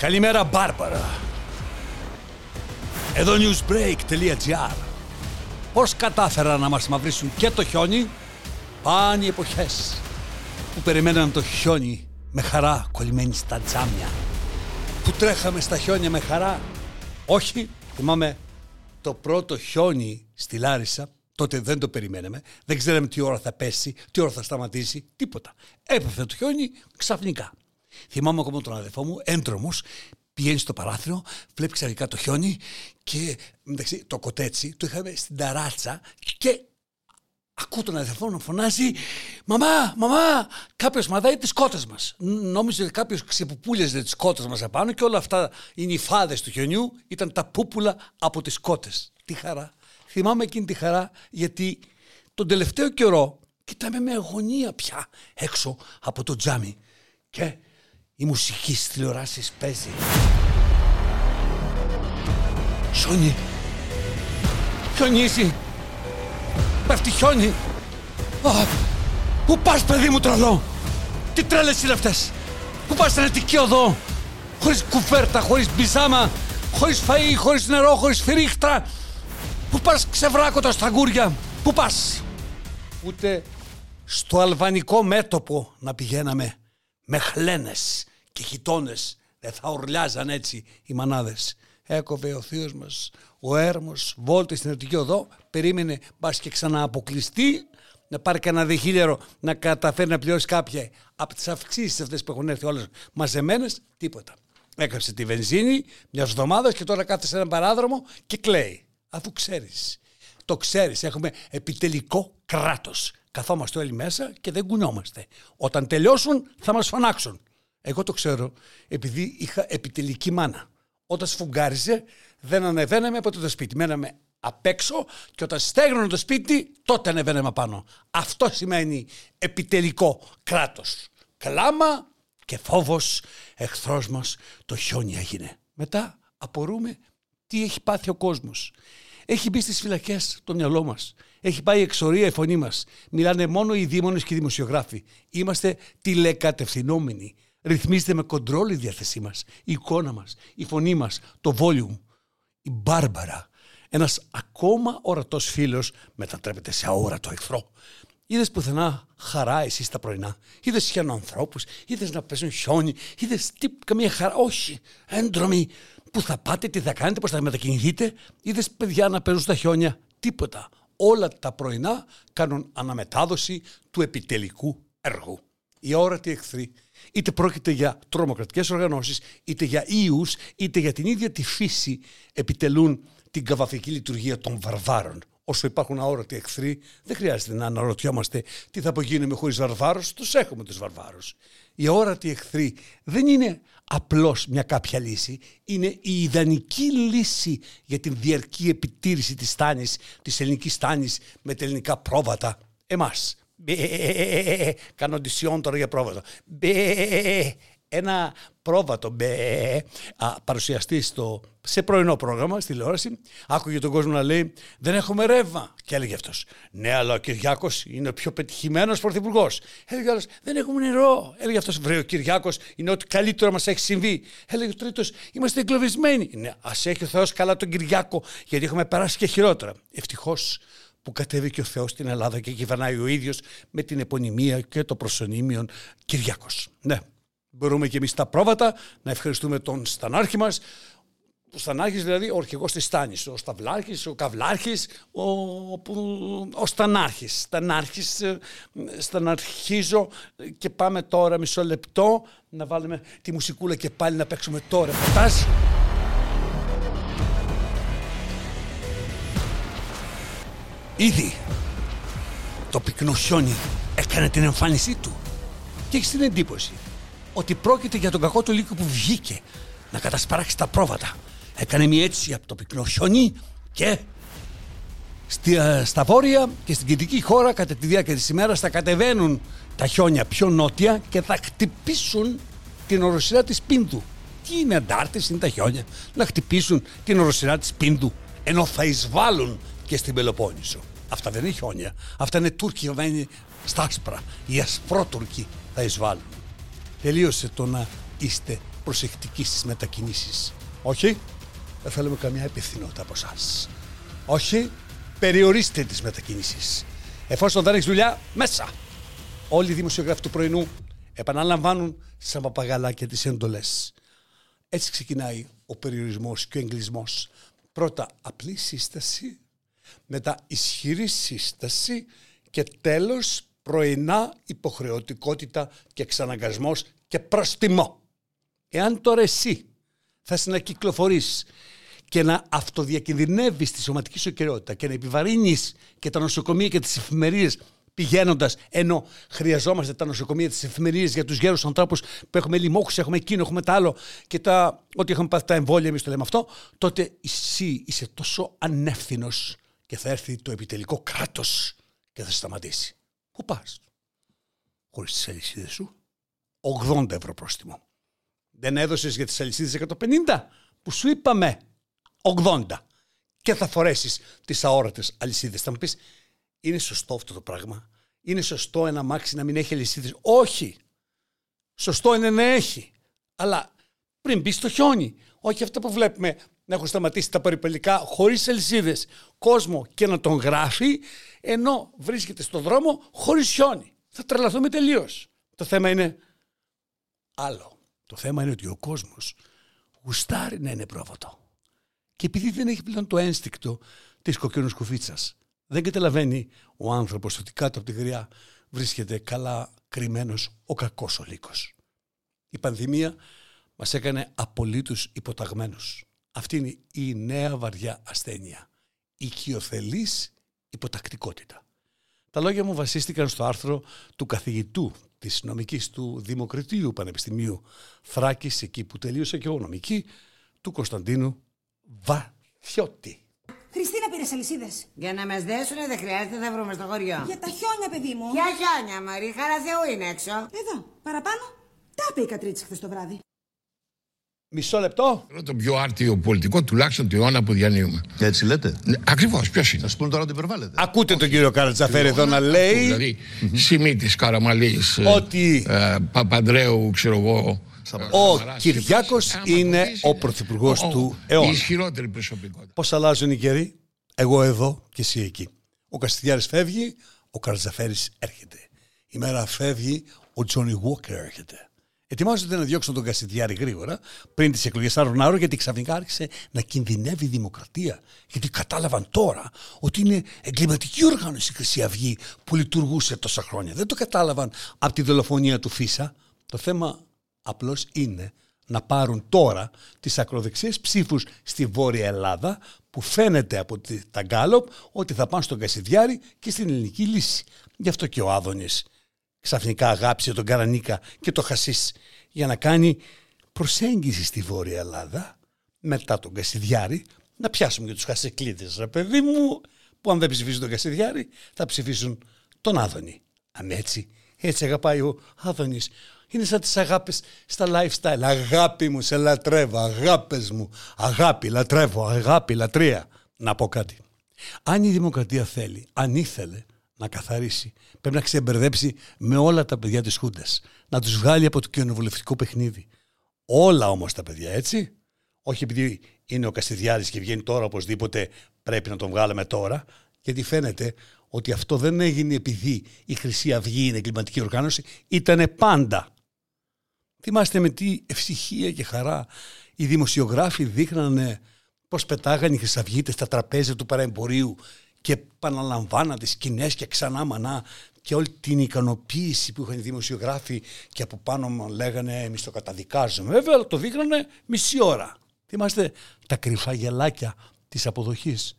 Καλημέρα Μπάρμπαρα. Εδώ newsbreak.gr Πώς κατάφερα να μας μαυρίσουν και το χιόνι Πάνε οι εποχές που περιμέναν το χιόνι με χαρά κολλημένοι στα τζάμια. Που τρέχαμε στα χιόνια με χαρά. Όχι, θυμάμαι το πρώτο χιόνι στη Λάρισα. Τότε δεν το περιμέναμε. Δεν ξέραμε τι ώρα θα πέσει, τι ώρα θα σταματήσει. Τίποτα, έπεφε το χιόνι ξαφνικά Θυμάμαι ακόμα τον αδερφό μου, έντρομος, πηγαίνει στο παράθυρο, βλέπει ξαφνικά το χιόνι και μεταξύ, το κοτέτσι το είχαμε στην ταράτσα και ακούω τον αδερφό να φωνάζει «Μαμά, μαμά, κάποιος μαδάει τις κότες μας». Νόμιζε ότι κάποιος ξεποπούλιαζε τις κότες μας απάνω και όλα αυτά οι νυφάδες του χιονιού ήταν τα πούπουλα από τις κότες. Τι χαρά. Θυμάμαι εκείνη τη χαρά γιατί τον τελευταίο καιρό κοιτάμε με αγωνία πια έξω από το τζάμι και η μουσική στις τηλεοράσεις παίζει. Χιόνι. Χιονίζει. Πέφτει χιόνι. Α, πού πας παιδί μου τρελό; Τι τρέλες είναι αυτές; Πού πας στην Αττική οδό. Χωρίς κουφέρτα, χωρίς μπιζάμα, χωρίς φαΐ, χωρίς νερό, χωρίς φυρίχτρα. Πού πας ξεβράκοντας στα γκούρια. Πού πας; Ούτε στο αλβανικό μέτωπο να πηγαίναμε με χλένες και χιτώνες. Δεν θα ορλιάζαν έτσι οι μανάδες. Έκοβε ο θείος μας ο έρμος, βόλτες στην Ευτική Οδό, περίμενε μπας και ξανααποκλειστεί, να πάρει κανένα διχίλιαρο να καταφέρει να πληρώσει κάποια από τις αυξήσεις αυτές που έχουν έρθει όλες μαζεμένες, τίποτα. Έκαψε τη βενζίνη μιας εβδομάδας και τώρα κάθεται σε έναν παράδρομο και κλαίει. Αφού ξέρεις. Το ξέρεις, έχουμε επιτελικό κράτος. Καθόμαστε όλοι μέσα και δεν κουνιόμαστε. Όταν τελειώσουν θα μας φωνάξουν. Εγώ το ξέρω επειδή είχα επιτελική μάνα. Όταν σφουγγάριζε δεν ανεβαίναμε από το σπίτι. Μέναμε απ' έξω και όταν στέγνωνε το σπίτι τότε ανεβαίναμε πάνω. Αυτό σημαίνει επιτελικό κράτος. Κλάμα και φόβος εχθρός μας το χιόνι έγινε. Μετά απορούμε τι έχει πάθει ο κόσμος. Έχει μπει στις φυλακές το μυαλό μας. Έχει πάει εξορία η φωνή μας. Μιλάνε μόνο οι δήμονες και οι δημοσιογράφοι. Είμαστε τηλεκατευθυνόμενοι. Ρυθμίζεται με κοντρόλ η διάθεσή μας, η εικόνα μας, η φωνή μας, το volume. Η Μπάρμπαρα, ένας ακόμα ορατός φίλος, μετατρέπεται σε αόρατο εχθρό. Είδες πουθενά χαρά εσύ τα πρωινά; Είδες ανθρώπους, είδες να παίζουν χιόνι, είδες τι, καμία χαρά; Όχι, έντρομοι. Πού θα πάτε, τι θα κάνετε, πώς θα μετακινηθείτε; Είδες παιδιά να παίζουν στα χιόνια; Τίποτα. Όλα τα πρωινά κάνουν αναμετάδοση του επιτελικού έργου. Οι όρατοι εχθροί είτε πρόκειται για τρομοκρατικές οργανώσεις, είτε για ίους, είτε για την ίδια τη φύση επιτελούν την καβαφική λειτουργία των βαρβάρων. Όσο υπάρχουν αόρατοι εχθροί, δεν χρειάζεται να αναρωτιόμαστε τι θα απογίνουμε χωρίς βαρβάρους, τους έχουμε τους βαρβάρους. Οι αόρατοι εχθροί δεν είναι απλώς μια κάποια λύση, είναι η ιδανική λύση για την διαρκή επιτήρηση της στάνης, της ελληνικής στάνης με τα ελληνικά πρόβατα. Εμάς, Μπε, κάνω οντισιόν τώρα για πρόβατο. Μπε, ένα πρόβατο μπε, α, παρουσιαστή στο, σε πρωινό πρόγραμμα στη τηλεόραση. Άκουγε τον κόσμο να λέει Δεν έχουμε ρεύμα. Και έλεγε αυτό. Ναι, αλλά ο Κυριάκο είναι ο πιο πετυχημένο πρωθυπουργό. Έλεγε άλλο Δεν έχουμε νερό. Έλεγε αυτό. Βρε, ο Κυριάκο είναι ό,τι καλύτερο μα έχει συμβεί. Έλεγε ο τρίτο Είμαστε εγκλωβισμένοι. Ναι, α έχει ο Θεό καλά τον Κυριάκο, γιατί έχουμε περάσει και χειρότερα. Ευτυχώ που κατέβηκε ο Θεός στην Ελλάδα και κυβερνάει ο ίδιος με την επωνυμία και το προσωνύμιον Κυριάκος. Ναι, μπορούμε και εμείς τα πρόβατα να ευχαριστούμε τον Στανάρχη μας, ο Στανάρχης δηλαδή ο αρχηγός της Στάνης, ο Σταυλάρχης, ο Καυλάρχης, ο, ο Στανάρχης. Στανάρχης, ε, σταναρχίζω και πάμε τώρα μισό λεπτό να βάλουμε τη μουσικούλα και πάλι να παίξουμε τώρα. Πατάς. Ήδη το πυκνό χιόνι έκανε την εμφάνισή του και έχεις την εντύπωση ότι πρόκειται για τον κακό του λύκο που βγήκε να κατασπαράξει τα πρόβατα. Έκανε μια έτσι από το πυκνό χιόνι και στη, ε, στα βόρεια και στην κεντρική χώρα κατά τη διάρκεια της ημέρας θα κατεβαίνουν τα χιόνια πιο νότια και θα χτυπήσουν την οροσυρά της Πίνδου. Τι είναι αντάρτες, είναι τα χιόνια. Να χτυπήσουν την οροσυρά της Πίνδου ενώ θα εισβάλλουν και στην Πελοπόννησο. Αυτά δεν είναι χιόνια. Αυτά είναι Τούρκοι βαίνει στα άσπρα. Οι ασπρότουρκοι θα εισβάλλουν. Τελείωσε το να είστε προσεκτικοί στις μετακινήσεις. Όχι, δεν θέλουμε καμιά επιθυνότητα από εσά. Όχι, περιορίστε τις μετακινήσεις. Εφόσον δεν έχεις δουλειά, μέσα. Όλοι οι δημοσιογράφοι του πρωινού επαναλαμβάνουν σαν παπαγαλάκια τις εντολές. Έτσι ξεκινάει ο περιορισμός και ο εγκλισμός. Πρώτα απλή σύσταση, μετά ισχυρή σύσταση και τέλος πρωινά υποχρεωτικότητα και εξαναγκασμός και προστιμό. Εάν τώρα εσύ θα να κυκλοφορείς και να αυτοδιακινδυνεύεις τη σωματική σου κυριότητα και να επιβαρύνεις και τα νοσοκομεία και τις εφημερίες πηγαίνοντας, ενώ χρειαζόμαστε τα νοσοκομεία, τις εφημερίε για τους γέρους ανθρώπους που έχουμε λοιμόχου, έχουμε εκείνο, έχουμε τα άλλο και τα, ό,τι έχουμε πάθει τα εμβόλια, εμείς το λέμε αυτό, τότε εσύ είσαι τόσο ανεύθυνος και θα έρθει το επιτελικό κράτος και θα σταματήσει. Πού πας, χωρίς τις αλυσίδες σου, 80 ευρώ πρόστιμο. Δεν έδωσες για τις αλυσίδες 150 που σου είπαμε 80 και θα φορέσεις τις αόρατες αλυσίδες. Θα μου πεις, είναι σωστό αυτό το πράγμα; Είναι σωστό ένα μάξι να μην έχει αλυσίδες; Όχι. Σωστό είναι να έχει. Αλλά πριν μπει στο χιόνι. Όχι αυτό που βλέπουμε να έχουν σταματήσει τα περιπελικά χωρίς αλυσίδες κόσμο και να τον γράφει, ενώ βρίσκεται στο δρόμο χωρίς χιόνι. Θα τρελαθούμε τελείως. Το θέμα είναι άλλο. Το θέμα είναι ότι ο κόσμος γουστάρει να είναι πρόβατο. Και επειδή δεν έχει πλέον το ένστικτο της κοκκίνους κουφίτσας, δεν καταλαβαίνει ο άνθρωπος ότι κάτω από τη γριά βρίσκεται καλά κρυμμένος ο κακός ο λύκος. Η πανδημία μας έκανε απολύτως υποταγμένους. Αυτή είναι η νέα βαριά ασθένεια. Η οικειοθελής υποτακτικότητα. Τα λόγια μου βασίστηκαν στο άρθρο του καθηγητού της νομικής του Δημοκρατίου Πανεπιστημίου Θράκης, εκεί που τελείωσε και ο νομική, του Κωνσταντίνου Βαθιώτη. Χριστίνα πήρες αλυσίδες. Για να μας δέσουνε δεν χρειάζεται να βρούμε στο χωριό. Για τα χιόνια, παιδί μου. Ποια χιόνια, Μωρή, χαρά Θεού είναι έξω. Εδώ, παραπάνω. Τα είπε η Κατρίτσι χθες το βράδυ. Μισό λεπτό. Το πιο άρτιο πολιτικό τουλάχιστον του αιώνα που διανύουμε. Έτσι λέτε. Ναι, Ακριβώς, ποιος είναι; Θα σου πούνε τώρα ότι υπερβάλλετε. Ακούτε τον κύριο Καρατζαφέρη εδώ να λέει Δηλαδή, Σιμίτη, Καραμαλής, Ότι- ε, Παπαντρέου, ξέρω εγώ. ο Σαμαράς, Κυριάκος άμα είναι ρωτήσεις, ο πρωθυπουργός ο- του Η αιώνα. ισχυρότερη προσωπικότητα. Πώς αλλάζουν οι καιροί; Εγώ εδώ και εσύ εκεί. Ο Καστιδιάρης φεύγει, ο Καρατζαφέρης έρχεται. Η μέρα φεύγει, ο Τζόνι Βόκερ έρχεται. Ετοιμάζονται να διώξουν τον Κασιδιάρη γρήγορα πριν τις εκλογές Άρων γιατί ξαφνικά άρχισε να κινδυνεύει η δημοκρατία. Γιατί κατάλαβαν τώρα ότι είναι εγκληματική οργάνωση η Χρυσή Αυγή που λειτουργούσε τόσα χρόνια. Δεν το κατάλαβαν από τη δολοφονία του Φίσα. Το θέμα απλώς είναι να πάρουν τώρα τις ακροδεξιές ψήφους στη Βόρεια Ελλάδα που φαίνεται από τη- τα γκάλοπ ότι θα πάνε στον Κασιδιάρη και στην ελληνική λύση. Γι' αυτό και ο Άδωνης ξαφνικά αγάπησε τον Καρανίκα και το Χασίς για να κάνει προσέγγιση στη Βόρεια Ελλάδα μετά τον Κασιδιάρη να πιάσουμε και τους Χασικλίδες ρε παιδί μου που αν δεν ψηφίσουν τον Κασιδιάρη θα ψηφίσουν τον Άδωνη. Αν έτσι, έτσι αγαπάει ο Άδωνης. Είναι σαν τις αγάπες στα lifestyle. Αγάπη μου, σε λατρεύω, αγάπες μου. Αγάπη, λατρεύω, αγάπη, λατρεία. Να πω κάτι. Αν η δημοκρατία θέλει, αν ήθελε να καθαρίσει, πρέπει να ξεμπερδέψει με όλα τα παιδιά της Χούντας. Να τους βγάλει από το κοινοβουλευτικό παιχνίδι. Όλα όμως τα παιδιά, έτσι. Όχι επειδή είναι ο Καστιδιάρης και βγαίνει τώρα οπωσδήποτε πρέπει να τον βγάλουμε τώρα. Γιατί φαίνεται ότι αυτό δεν έγινε επειδή η Χρυσή Αυγή είναι εγκληματική οργάνωση. Ήτανε πάντα. Θυμάστε με τι ευτυχία και χαρά οι δημοσιογράφοι δείχνανε πώς πετάγανε οι χρυσαυγίτες στα τραπέζια του παραεμπορίου και επαναλαμβάναν τις σκηνές και ξανά μανά και όλη την ικανοποίηση που είχαν οι δημοσιογράφοι και από πάνω μου λέγανε εμείς το καταδικάζουμε. Βέβαια το δείχνανε μισή ώρα. Θυμάστε τα κρυφά γελάκια της αποδοχής.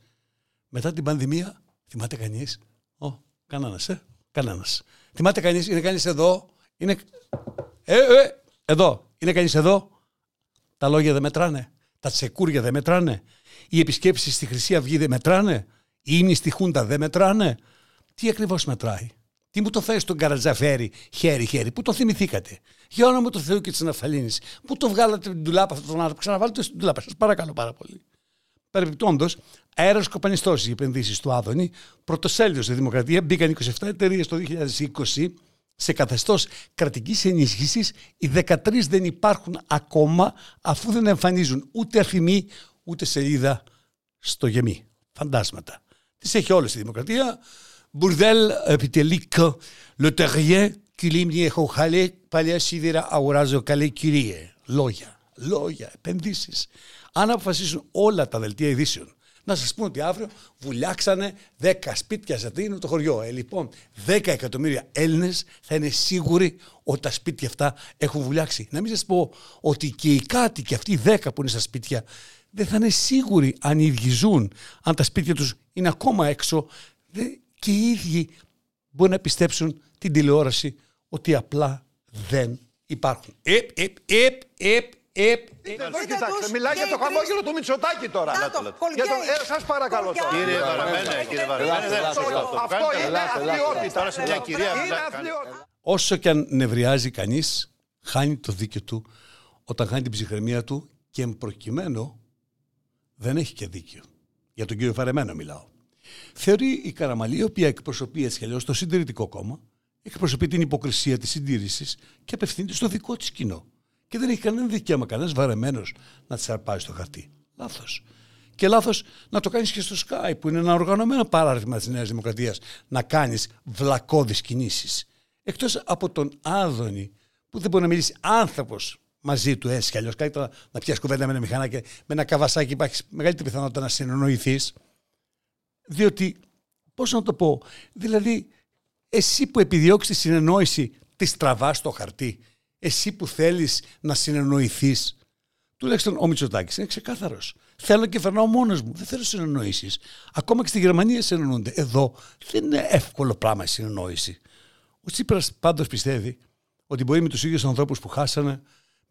Μετά την πανδημία, θυμάται κανείς; Ω, κανένας, ε, κανένας. Θυμάται κανείς, είναι κανείς εδώ; Είναι... Ε, ε, εδώ. Είναι κανείς εδώ; Τα λόγια δεν μετράνε. Τα τσεκούρια δεν μετράνε. Οι επισκέψεις στη Χρυσή Αυγή δεν μετράνε. Οι ήμνοι στη Χούντα δεν μετράνε; Τι ακριβώς μετράει; Τι μου το φέρει στον Καρατζαφέρη χέρι-χέρι. Πού το θυμηθήκατε; Για όνομα του Θεού και της Ναφθαλίνη. Πού το βγάλατε την τουλάπα αυτόν τον άνθρωπο. Ξαναβάλτε στην τουλάπα. Σας παρακαλώ πάρα πολύ. Παρεμπιπτόντω, αέρας κοπανιστώσεις οι επενδύσεις του Άδωνη, πρωτοσέλιδος στη Δημοκρατία, μπήκαν 27 εταιρείες το 2020 σε καθεστώς κρατικής ενίσχυσης, οι 13 δεν υπάρχουν ακόμα αφού δεν εμφανίζουν ούτε αφημί ούτε σελίδα στο γεμί. Φαντάσματα. Τις έχει όλες η δημοκρατία. Μπουρδέλ, επιτελίκ, λεωτεριέ, κυλίμνη έχω χαλέ, παλιά σίδερα αγοράζω καλέ κυρίε. Λόγια, λόγια, επενδύσεις. Αν αποφασίσουν όλα τα δελτία ειδήσεων να σας πούμε ότι αύριο βουλιάξανε 10 σπίτια σε είναι το χωριό. Ε, λοιπόν, 10 εκατομμύρια Έλληνες θα είναι σίγουροι ότι τα σπίτια αυτά έχουν βουλιάξει. Να μην σας πω ότι και οι κάτοικοι αυτοί οι 10 που είναι στα σπίτια δεν θα είναι σίγουροι αν οι ίδιοι ζουν, αν τα σπίτια τους είναι ακόμα έξω και οι ίδιοι μπορεί να πιστέψουν την τηλεόραση ότι απλά δεν υπάρχουν. Επ, επ, επ, επ, επ, εδώ, κοιτάξτε, μιλάει για το χαμόγελο του Μητσοτάκη τώρα. Για το, ε, σας παρακαλώ τώρα. Κύριε Βαρamenέ, κύριε Βαρamenέ, αυτό είναι αθλειότητα. Τώρα σε μια κυρία Όσο και αν νευριάζει κανείς, χάνει το δίκιο του όταν χάνει την ψυχραιμία του και προκειμένου δεν έχει και δίκιο. Για τον κύριο Βαρεμένο μιλάω. Θεωρεί η Καραμαλή, η οποία εκπροσωπεί έτσι αλλιώς το συντηρητικό κόμμα, εκπροσωπεί την υποκρισία της συντήρησης και απευθύνεται στο δικό της κοινό και δεν έχει κανένα δικαίωμα κανένας βαρεμένος να της αρπάζει στο χαρτί. Λάθος. Και λάθος να το κάνεις και στο Skype, που είναι ένα οργανωμένο παράδειγμα της Νέας Δημοκρατίας, να κάνεις βλακώδεις κινήσεις. Εκτός από τον Άδωνη, που δεν μπορεί να μιλήσει άνθρωπος μαζί του έτσι κι αλλιώς. Καλύτερα να πιάσεις κουβέντα με ένα μηχανάκι, με ένα καβασάκι, υπάρχει μεγαλύτερη πιθανότητα να συνεννοηθεί. Διότι, πώς να το πω, δηλαδή, εσύ που επιδιώξεις τη συνεννόηση, τη τραβά στο χαρτί εσύ που θέλεις να συνεννοηθείς, τουλάχιστον ο Μητσοτάκης είναι ξεκάθαρος. Θέλω και περνάω μόνος μου. Δεν θέλω συνεννοήσεις. Ακόμα και στη Γερμανία συνεννοούνται. Εδώ δεν είναι εύκολο πράγμα η συνεννόηση. Ο Τσίπρας πάντως πιστεύει ότι μπορεί με τους ίδιους ανθρώπους που χάσανε,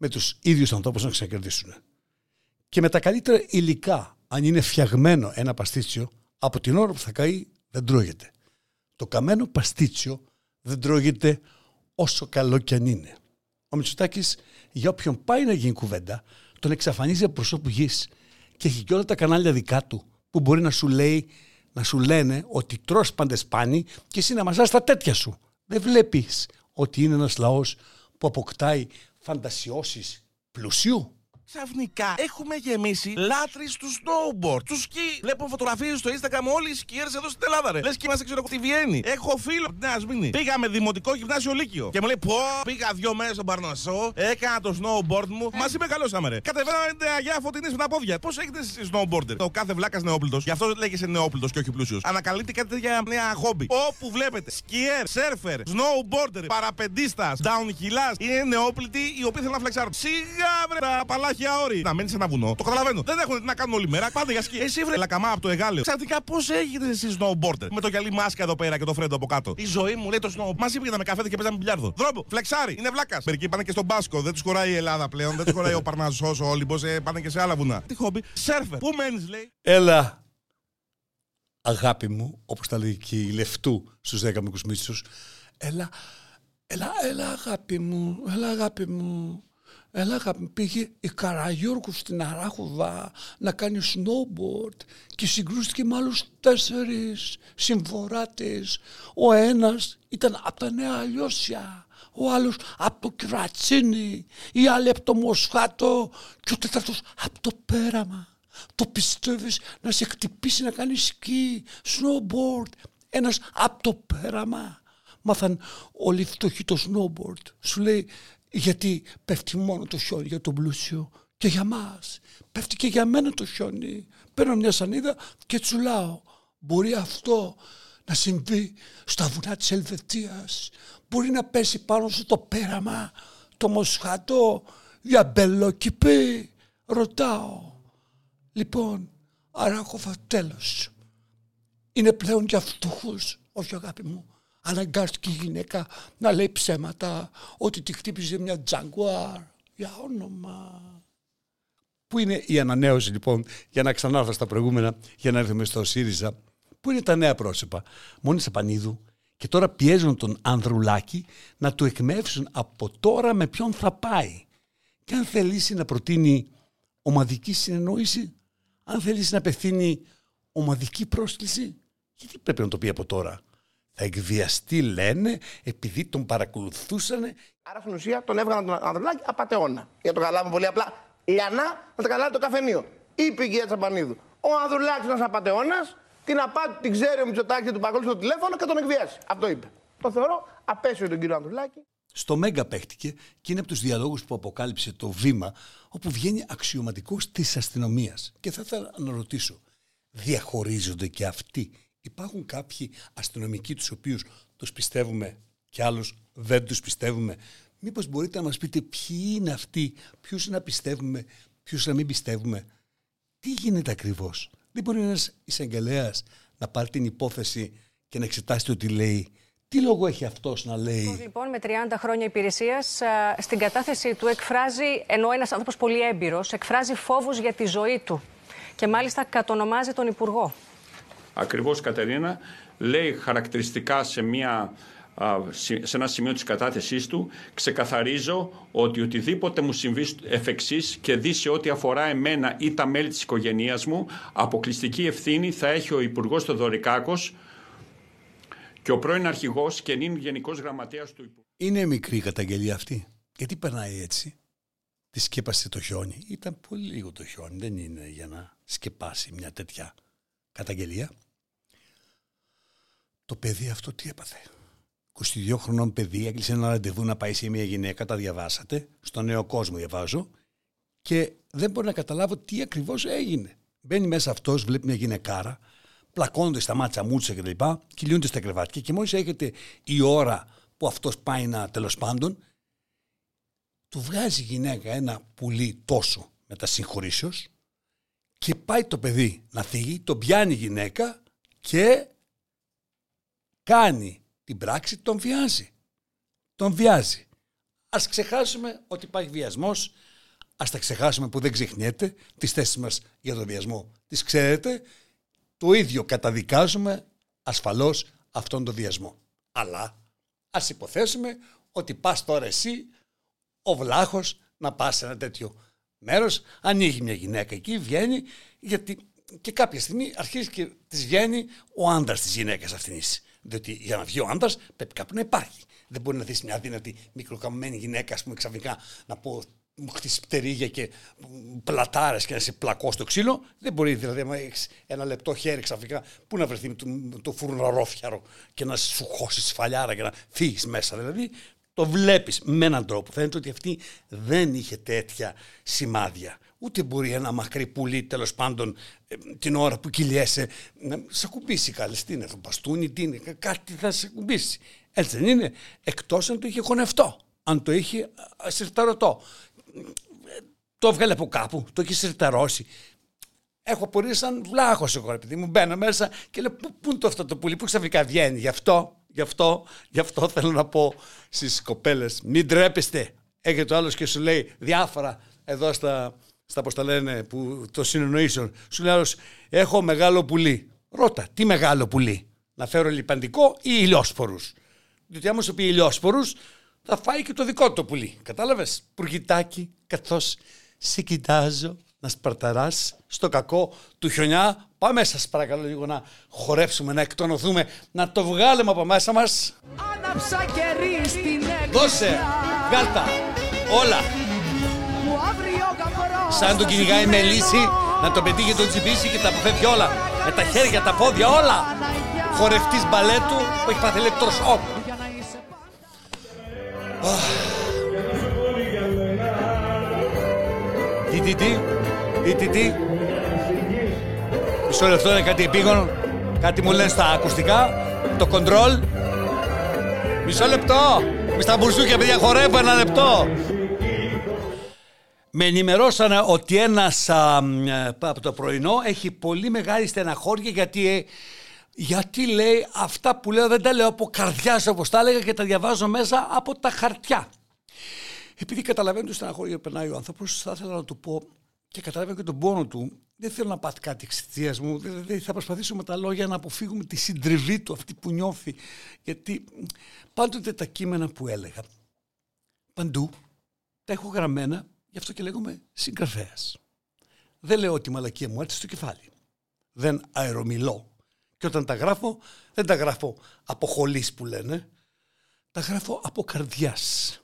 με τους ίδιους ανθρώπους να ξεκερδίσουν. Και με τα καλύτερα υλικά, αν είναι φτιαγμένο ένα παστίτσιο, από την ώρα που θα καεί δεν τρώγεται. Το καμένο παστίτσιο δεν τρώγεται όσο καλό κι αν είναι. Ο Μητσοτάκης, για όποιον πάει να γίνει κουβέντα, τον εξαφανίζει από προσώπου γης και έχει και όλα τα κανάλια δικά του που μπορεί να σου λέει, να σου λένε ότι τρως παντεσπάνι και εσύ να μαζάς τα τέτοια σου. Δεν βλέπεις ότι είναι ένας λαός που αποκτάει φαντασιώσεις πλουσιού ξαφνικά έχουμε γεμίσει λάτρε του snowboard, τους σκι. Βλέπω φωτογραφίες στο Instagram όλοι οι σκιέρες εδώ στην Ελλάδα. Ρε. Λες και είμαστε ξέρω στη Βιέννη. Έχω φίλο από την Νέα Σμήνη. Πήγαμε δημοτικό γυμνάσιο Λύκειο. Και μου λέει Πω, πήγα δύο μέρες στον Παρνασσό, έκανα το snowboard μου. Μα είπε καλό άμερε. Κατεβαίνετε αγιά φωτεινή με τα πόδια. Πώς έχετε εσείς snowboarder; Το κάθε βλάκας νεόπλητος. Γι' αυτό λέγεσαι νεόπλητος και όχι πλούσιος. Ανακαλύπτει κάτι για νέα χόμπι. Όπου βλέπετε σκιέρ, σερφερ, snowboarder, παραπεντίστας, downhillers είναι νεόπλητοι οι οποίοι θέλουν να φλεξάρουν. Σιγά βρε τα παλάχια για όρη. Να μένεις σε ένα βουνό. Το καταλαβαίνω. Δεν έχουν τι να κάνουν όλη μέρα. Πάντα για σκι. Εσύ βρε λακαμά από το εγάλεο. Ξαφνικά πώς έγινε εσύ snowboarder; Με το γυαλί μάσκα εδώ πέρα και το φρέντο από κάτω. Η ζωή μου λέει το snow. Μαζί πήγαμε με καφέ και παίζαμε μπιλιάρδο. Δρόμπο, φλεξάρι, είναι βλάκας. Μερικοί πάνε και στον Μπάσκο. Δεν τους χωράει η Ελλάδα πλέον. Δεν τους χωράει ο Παρνάζο ο Όλυμπος. Ε, πάνε και σε άλλα βουνά. Τι χόμπι. Σέρφερ. Πού μένεις λέει; Έλα. Αγάπη μου, όπως τα λέει και η Λεφτού στους 10 μικρούς μίσου. Έλα, έλα, έλα αγάπη μου, έλα αγάπη μου. Έλα, πήγε η Καραγιώργου στην Αράχουδα να κάνει snowboard και συγκρούστηκε με άλλους τέσσερις συμφοράτες. Ο ένας ήταν από τα Νέα Αλλιώσια, ο άλλος από το Κρατσίνι, η άλλη από το Μοσχάτο και ο τέταρτος από το Πέραμα. Το πιστεύεις να σε χτυπήσει να κάνεις σκι, snowboard, ένας από το Πέραμα. Μάθαν όλοι φτωχοί το snowboard. Σου λέει γιατί πέφτει μόνο το χιόνι για τον πλούσιο και για μας. Πέφτει και για μένα το χιόνι. Παίρνω μια σανίδα και τσουλάω. Μπορεί αυτό να συμβεί στα βουνά της Ελβετίας. Μπορεί να πέσει πάνω στο το πέραμα, το μοσχάτο, για μπελοκυπή. Ρωτάω. Λοιπόν, Αράκοφα τέλος. Είναι πλέον για φτωχούς, όχι αγάπη μου αναγκάστηκε η γυναίκα να λέει ψέματα ότι τη χτύπησε μια τζαγκουάρ για όνομα. Πού είναι η ανανέωση λοιπόν για να ξανάρθω στα προηγούμενα για να έρθουμε στο ΣΥΡΙΖΑ. Πού είναι τα νέα πρόσωπα. Μόνη Σαπανίδου και τώρα πιέζουν τον Ανδρουλάκη να του εκμεύσουν από τώρα με ποιον θα πάει. Και αν θελήσει να προτείνει ομαδική συνεννόηση, αν θελήσει να απευθύνει ομαδική πρόσκληση, γιατί πρέπει να το πει από τώρα; Θα εκβιαστεί λένε επειδή τον παρακολουθούσαν. Άρα στην ουσία τον έβγαλαν τον Ανδρουλάκη απαταιώνα. Για να το καταλάβουμε πολύ απλά. Λιανά να τα καταλάβει το καφενείο. Είπε η κυρία Τσαπανίδου. Ο Ανδρουλάκης είναι ένας απαταιώνας, την απάτη την ξέρει ο Μητσοτάκης, του παρακολουθεί στο τηλέφωνο και τον εκβιάσει. Αυτό είπε. Το θεωρώ απέσιο τον κύριο Ανδρουλάκη. Στο Μέγκα παίχτηκε και είναι από τους διαλόγους που αποκάλυψε το βήμα, όπου βγαίνει αξιωματικός της αστυνομίας. Και θα ήθελα να ρωτήσω, διαχωρίζονται και αυτοί. Υπάρχουν κάποιοι αστυνομικοί τους οποίους τους πιστεύουμε και άλλους δεν τους πιστεύουμε. Μήπως μπορείτε να μας πείτε ποιοι είναι αυτοί, ποιους να πιστεύουμε, ποιους να μην πιστεύουμε. Τι γίνεται ακριβώς; Δεν μπορεί ένας εισαγγελέας να πάρει την υπόθεση και να εξετάσει το τι λέει. Τι λόγο έχει αυτός να λέει; Λοιπόν, με 30 χρόνια υπηρεσίας, στην κατάθεση του εκφράζει, ενώ ένας άνθρωπος πολύ έμπειρος, εκφράζει φόβους για τη ζωή του. Και μάλιστα κατονομάζει τον Υπουργό. Ακριβώς, Κατερίνα, λέει χαρακτηριστικά σε μια σε ένα σημείο της κατάθεσής του ξεκαθαρίζω ότι οτιδήποτε μου συμβεί εφ' εξής και δει σε ό,τι αφορά εμένα ή τα μέλη της οικογένειάς μου αποκλειστική ευθύνη θα έχει ο Υπουργός Θεοδωρικάκος και ο πρώην αρχηγός και νυν γενικός γραμματέας του Υπουργού. Είναι μικρή η καταγγελία αυτή. Γιατί περνάει έτσι; Τη σκέπασε το χιόνι. Ήταν πολύ λίγο το χιόνι. Δεν είναι για να σκεπάσει μια τέτοια καταγγελία. Το παιδί αυτό τι έπαθε; 22 χρονών παιδί έκλεισε ένα ραντεβού να πάει σε μια γυναίκα, τα διαβάσατε, στο νέο κόσμο διαβάζω, και δεν μπορεί να καταλάβω τι ακριβώς έγινε. Μπαίνει μέσα αυτός, βλέπει μια γυναικάρα, πλακώνονται στα μάτσα μούτσα κτλ. Κυλιούνται στα κρεβάτια και μόλις έρχεται η ώρα που αυτός πάει να τέλος πάντων, του βγάζει η γυναίκα ένα πουλί τόσο με τα συγχωρήσεως και πάει το παιδί να φύγει, τον πιάνει η γυναίκα και κάνει την πράξη τον βιάζει. Τον βιάζει. Ας ξεχάσουμε ότι υπάρχει βιασμός, ας τα ξεχάσουμε που δεν ξεχνιέται, τις θέσεις μας για τον βιασμό τις ξέρετε, το ίδιο καταδικάζουμε ασφαλώς αυτόν τον βιασμό. Αλλά ας υποθέσουμε ότι πας τώρα εσύ, ο βλάχος, να πας σε ένα τέτοιο μέρος, ανοίγει μια γυναίκα εκεί, βγαίνει, γιατί και κάποια στιγμή αρχίζει και της βγαίνει ο άντρας της γυναίκας αυτής. Διότι για να βγει ο άντρας πρέπει κάπου να υπάρχει. Δεν μπορεί να δεις μια αδύνατη μικροκαμμένη γυναίκα, ας πούμε, ξαφνικά να πω μου χτίσει πτερίγια και πλατάρες και να σε πλακώ στο ξύλο. Δεν μπορεί δηλαδή, να έχεις ένα λεπτό χέρι ξαφνικά, πού να βρεθείς το, το φουρναρόφιαρο και να σου χώσεις σφαλιάρα και να φύγεις μέσα. Δηλαδή το βλέπεις με έναν τρόπο. Φαίνεται ότι αυτή δεν είχε τέτοια σημάδια. Ούτε μπορεί ένα μακρύ πουλί τέλος πάντων ε, την ώρα που κυλιέσαι να σε ακουμπήσει καλή. Τι είναι, το μπαστούνι, τι είναι, κάτι θα σε ακουμπήσει. Έτσι δεν είναι. Εκτός αν το είχε χωνευτό. Αν το είχε συρταρωτό. Το έβγαλε από κάπου, το είχε συρταρώσει. Έχω απορίε σαν βλάχος εγώ, επειδή μου μπαίνω μέσα και λέω πού, πού είναι το αυτό το πουλί, πού ξαφνικά βγαίνει; Γι' αυτό, γι' αυτό, γι' αυτό θέλω να πω στις κοπέλες, μην τρέπεστε. Έχει το άλλος και σου λέει διάφορα εδώ στα, στα πώς τα λένε, που, το συνεννοήσεων. Σου λέει έχω μεγάλο πουλί. Ρώτα, τι μεγάλο πουλί; Να φέρω λιπαντικό ή ηλιόσπορους; Διότι άμα σου πει ηλιόσπορους, θα φάει και το δικό του το πουλί. Κατάλαβες, πουργητάκι, καθώς σε κοιτάζω να σπαρταράς στο κακό του χιονιά. Πάμε σας παρακαλώ λίγο να χορέψουμε, να εκτονωθούμε, να το βγάλουμε από μέσα μας. Άναψα κερί στην Δώσε, βγάλτα, όλα. Σαν τον κυνηγάει με λύση, να τον πετύχει τον τσιμπήσει και τα αποφεύγει όλα. Με τα χέρια, τα πόδια, όλα. Χορευτής μπαλέτου που έχει πάθει ηλεκτροσόκ. Τι, τι, τι, τι, τι, τι. Μισό λεπτό είναι κάτι επίγον. Κάτι μου λένε στα ακουστικά. Το κοντρόλ. Μισό λεπτό. Μη στα μπουρζούκια, παιδιά, χορεύω ένα λεπτό. Με ενημερώσανε ότι ένας από το πρωινό έχει πολύ μεγάλη στεναχώρια γιατί, ε, γιατί λέει αυτά που λέω δεν τα λέω από καρδιάς όπως τα έλεγα και τα διαβάζω μέσα από τα χαρτιά. Επειδή καταλαβαίνω το στεναχώρια που περνάει ο άνθρωπος θα ήθελα να του πω και καταλαβαίνω και τον πόνο του δεν θέλω να πάθει κάτι εξαιτίας μου. Δηλαδή θα προσπαθήσω με τα λόγια να αποφύγουμε τη συντριβή του, αυτή που νιώθει. Γιατί πάντοτε τα κείμενα που έλεγα παντού τα έχω γραμμένα Γι' αυτό και λέγομαι συγγραφέας. Δεν λέω ότι η μαλακία μου έρθει στο κεφάλι. Δεν αερομιλώ. Και όταν τα γράφω, δεν τα γράφω από χολής που λένε, τα γράφω από καρδιάς.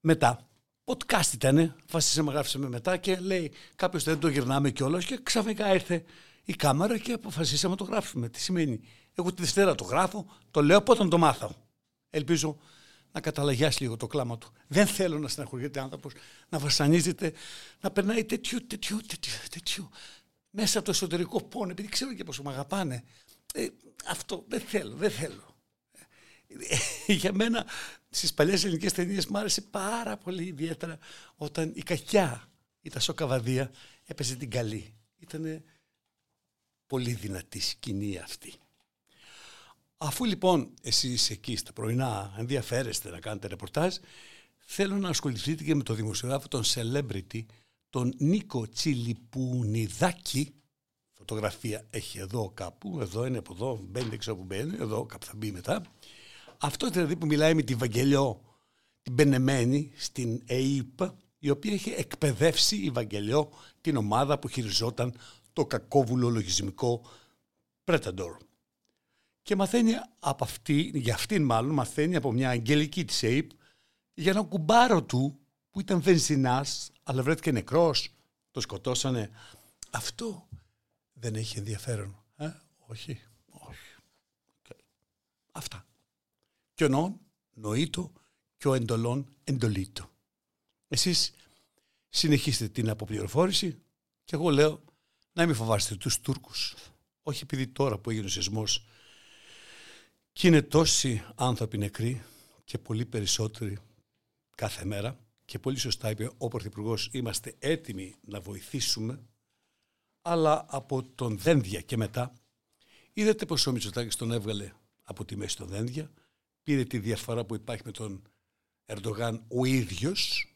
Μετά, podcast ήταν, φασίσαμε, γράψαμε μετά και λέει κάποιος δεν το γυρνάμε κιόλας και ξαφνικά ήρθε η κάμερα και αποφασίσαμε να το γράψουμε. Τι σημαίνει, εγώ τη Δευτέρα το γράφω, το λέω από όταν το μάθω. Ελπίζω να καταλαγιάσει λίγο το κλάμα του. Δεν θέλω να στεναχωριέται άνθρωπος, να βασανίζεται, να περνάει τέτοιο, τέτοιο, τέτοιο, τέτοιο μέσα από το εσωτερικό πόνο, επειδή ξέρω και πόσο με αγαπάνε. Ε, αυτό δεν θέλω, δεν θέλω. Ε, για μένα στις παλιές ελληνικές ταινίες μου άρεσε πάρα πολύ ιδιαίτερα όταν η κακιά, η Τασό Καβαδία, έπαιζε την καλή. Ήταν πολύ δυνατή σκηνή αυτή. Αφού λοιπόν εσείς εκεί στα πρωινά ενδιαφέρεστε να κάνετε ρεπορτάζ, θέλω να ασχοληθείτε και με το δημοσιογράφο, τον celebrity, τον Νίκο Τσιλιπουνιδάκη. Φωτογραφία έχει εδώ κάπου, εδώ είναι από εδώ, μπαίνει έξω που μπαίνει, εδώ κάπου θα μπει μετά. Αυτό δηλαδή που μιλάει με τη Βαγγελιό, την πενεμένη στην ΕΙΠ, η οποία έχει εκπαιδεύσει η Βαγγελιό την ομάδα που χειριζόταν το κακόβουλο λογισμικό Predator. Και μαθαίνει από αυτή, για αυτήν μάλλον, μαθαίνει από μια αγγελική της ΕΙΠ για ένα κουμπάρο του που ήταν βενζινάς, αλλά βρέθηκε νεκρός, το σκοτώσανε. Αυτό δεν έχει ενδιαφέρον. Ε; Όχι, όχι. Αυτά. Κι ονόν, νοήτο και ο εντολών εντολίτο. Εσείς συνεχίστε την αποπληροφόρηση και εγώ λέω να μην φοβάστε τους Τούρκους. Όχι επειδή τώρα που έγινε ο σεισμός και είναι τόσοι άνθρωποι νεκροί και πολύ περισσότεροι κάθε μέρα και πολύ σωστά είπε ο Πρωθυπουργός, είμαστε έτοιμοι να βοηθήσουμε αλλά από τον Δένδια και μετά είδατε πως ο Μητσοτάκης τον έβγαλε από τη μέση των Δένδια πήρε τη διαφορά που υπάρχει με τον Ερντογάν ο ίδιος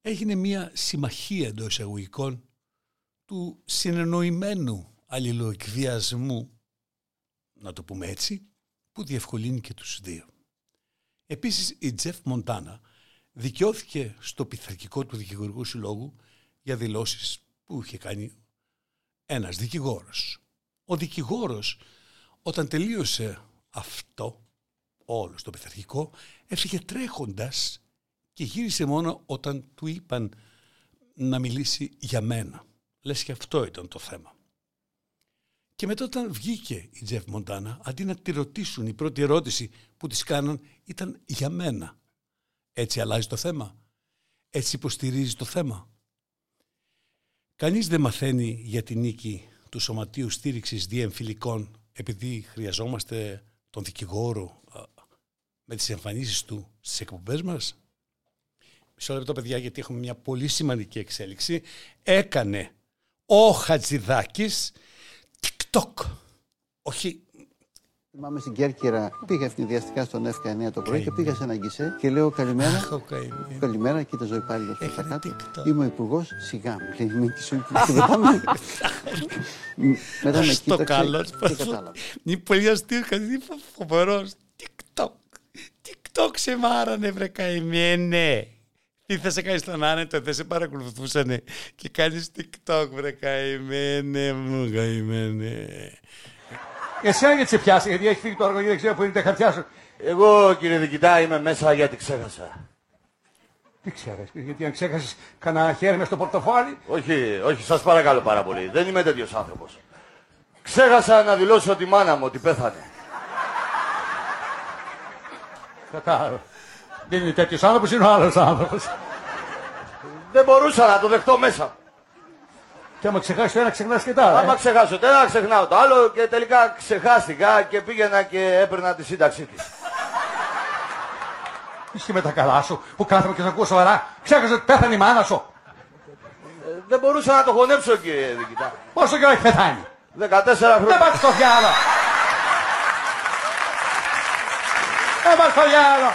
έγινε μια συμμαχία εντός εισαγωγικών του συνεννοημένου αλληλοεκβιασμού να το πούμε έτσι που διευκολύνει και τους δύο. Επίσης η Τζεφ Μοντάνα δικαιώθηκε στο πειθαρχικό του δικηγορικού συλλόγου για δηλώσεις που είχε κάνει ένας δικηγόρος. Ο δικηγόρος όταν τελείωσε αυτό όλο στο πειθαρχικό έφυγε τρέχοντας και γύρισε μόνο όταν του είπαν να μιλήσει για μένα. Λες και αυτό ήταν το θέμα. Και μετά όταν βγήκε η Τζεφ Μοντάνα, αντί να τη ρωτήσουν, η πρώτη ερώτηση που της κάναν ήταν για μένα. Έτσι αλλάζει το θέμα. Έτσι υποστηρίζει το θέμα. Κανείς δεν μαθαίνει για την νίκη του Σωματείου Στήριξης Διεμφυλικών επειδή χρειαζόμαστε τον δικηγόρο με τις εμφανίσεις του στις εκπομπές μας. Μισό λεπτό παιδιά γιατί έχουμε μια πολύ σημαντική εξέλιξη. Έκανε ο Χατζηδάκης TikTok. Όχι Θυμάμαι στην Κέρκυρα, πήγα ευνηδιαστικά στον ΕΦΚΑ 9 το πρωί και πήγα σε ένα γκισέ και λέω καλημέρα. καλημέρα, κοίταζε ο υπάλληλος που θα κάτω. Είμαι ο υπουργός, σιγά μου. Λέει, μην τη σου Μετά με κοίταξε και κατάλαβα. Είναι πολύ αστείο, κάτι φοβερός. TikTok. TikTok σε μάρανε, βρε καημένε. Τι θα σε κάνεις στον άνετο, δεν σε παρακολουθούσανε και κάνεις TikTok, βρε καημένε μου, καημένε. Εσύ αν γιατί σε πιάσει, γιατί έχει φύγει το αργό δεν ξέρω που είναι τα χαρτιά σου. Εγώ κύριε Δικητά είμαι μέσα γιατί ξέχασα. Τι ξέχασες, γιατί αν ξέχασες κανένα χέρι μες στο πορτοφόλι. Όχι, όχι, σας παρακαλώ πάρα πολύ. Δεν είμαι τέτοιος άνθρωπος. Ξέχασα να δηλώσω τη μάνα μου ότι πέθανε. Κατάλαβα. Δεν είναι τέτοιος άνθρωπος, είναι ο άλλος άνθρωπος. Δεν μπορούσα να το δεχτώ μέσα. Και άμα ξεχάσει το ένα, ξεχνάς και τα άλλα. Άμα ε. ξεχάσω το ένα, ξεχνάω το άλλο και τελικά ξεχάστηκα και πήγαινα και έπαιρνα τη σύνταξή τη. Είσαι με τα καλά σου που κάθομαι και να ακούω σοβαρά. Ξέχασε ότι πέθανε η μάνα σου. Ε, δεν μπορούσα να το χωνέψω κύριε Δικητά. Πόσο καιρό έχει πεθάνει; 14 χρόνια. Δεν πάτε στο διάλο. Δεν πάτε στο διάλο.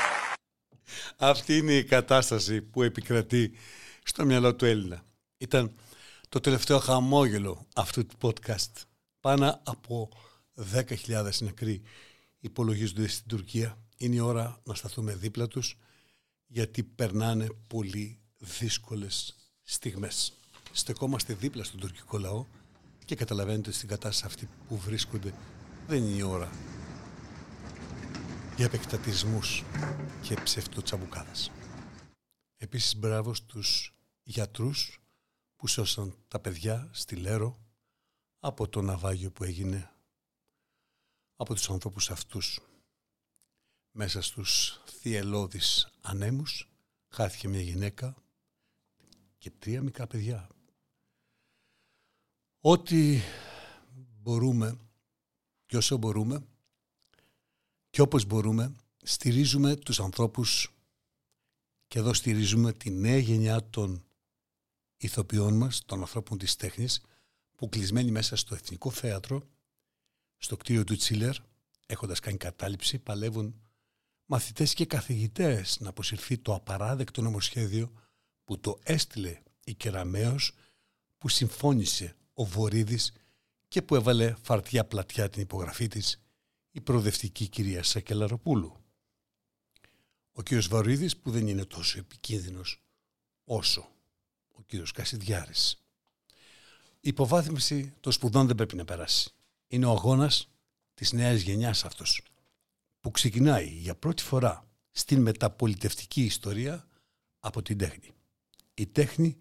Αυτή είναι η κατάσταση που επικρατεί στο μυαλό του Έλληνα. Ήταν το τελευταίο χαμόγελο αυτού του podcast. Πάνω από 10.000 νεκροί υπολογίζονται στην Τουρκία. Είναι η ώρα να σταθούμε δίπλα τους γιατί περνάνε πολύ δύσκολες στιγμές. Στεκόμαστε δίπλα στον τουρκικό λαό και καταλαβαίνετε στην κατάσταση αυτή που βρίσκονται δεν είναι η ώρα για επεκτατισμούς και ψευτοτσαμπουκάδες. Επίσης μπράβο στους γιατρούς που σώσαν τα παιδιά στη Λέρο από το ναυάγιο που έγινε από τους ανθρώπους αυτούς. Μέσα στους θυελώδεις ανέμους χάθηκε μια γυναίκα και τρία μικρά παιδιά. Ό,τι μπορούμε και όσο μπορούμε και όπως μπορούμε στηρίζουμε τους ανθρώπους και εδώ στηρίζουμε τη νέα γενιά των ηθοποιών μας, των ανθρώπων της τέχνης που κλεισμένοι μέσα στο Εθνικό Θέατρο, στο κτίριο του Τσίλερ, έχοντας κάνει κατάληψη, παλεύουν μαθητές και καθηγητές να αποσυρθεί το απαράδεκτο νομοσχέδιο που το έστειλε η Κεραμέως που συμφώνησε ο Βορύδης και που έβαλε φαρτιά πλατιά την υπογραφή της η προοδευτική κυρία Σακελαροπούλου. Ο κύριος Βορύδης που δεν είναι τόσο επικίνδυνος όσο ο κύριος Κασιδιάρης. Η υποβάθμιση των σπουδών δεν πρέπει να περάσει. Είναι ο αγώνας της νέας γενιάς αυτός που ξεκινάει για πρώτη φορά στην μεταπολιτευτική ιστορία από την τέχνη. Η τέχνη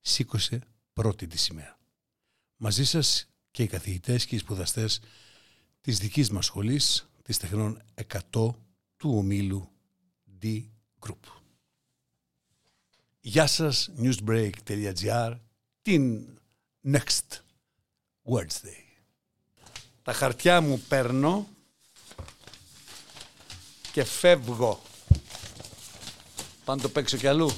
σήκωσε πρώτη τη σημαία. Μαζί σας και οι καθηγητές και οι σπουδαστές της δικής μας σχολής, της τεχνών 100 του ομίλου D Group. Γεια σας, newsbreak.gr, την Next Wednesday. Τα χαρτιά μου παίρνω και φεύγω. Πάνω το παίξω κι αλλού.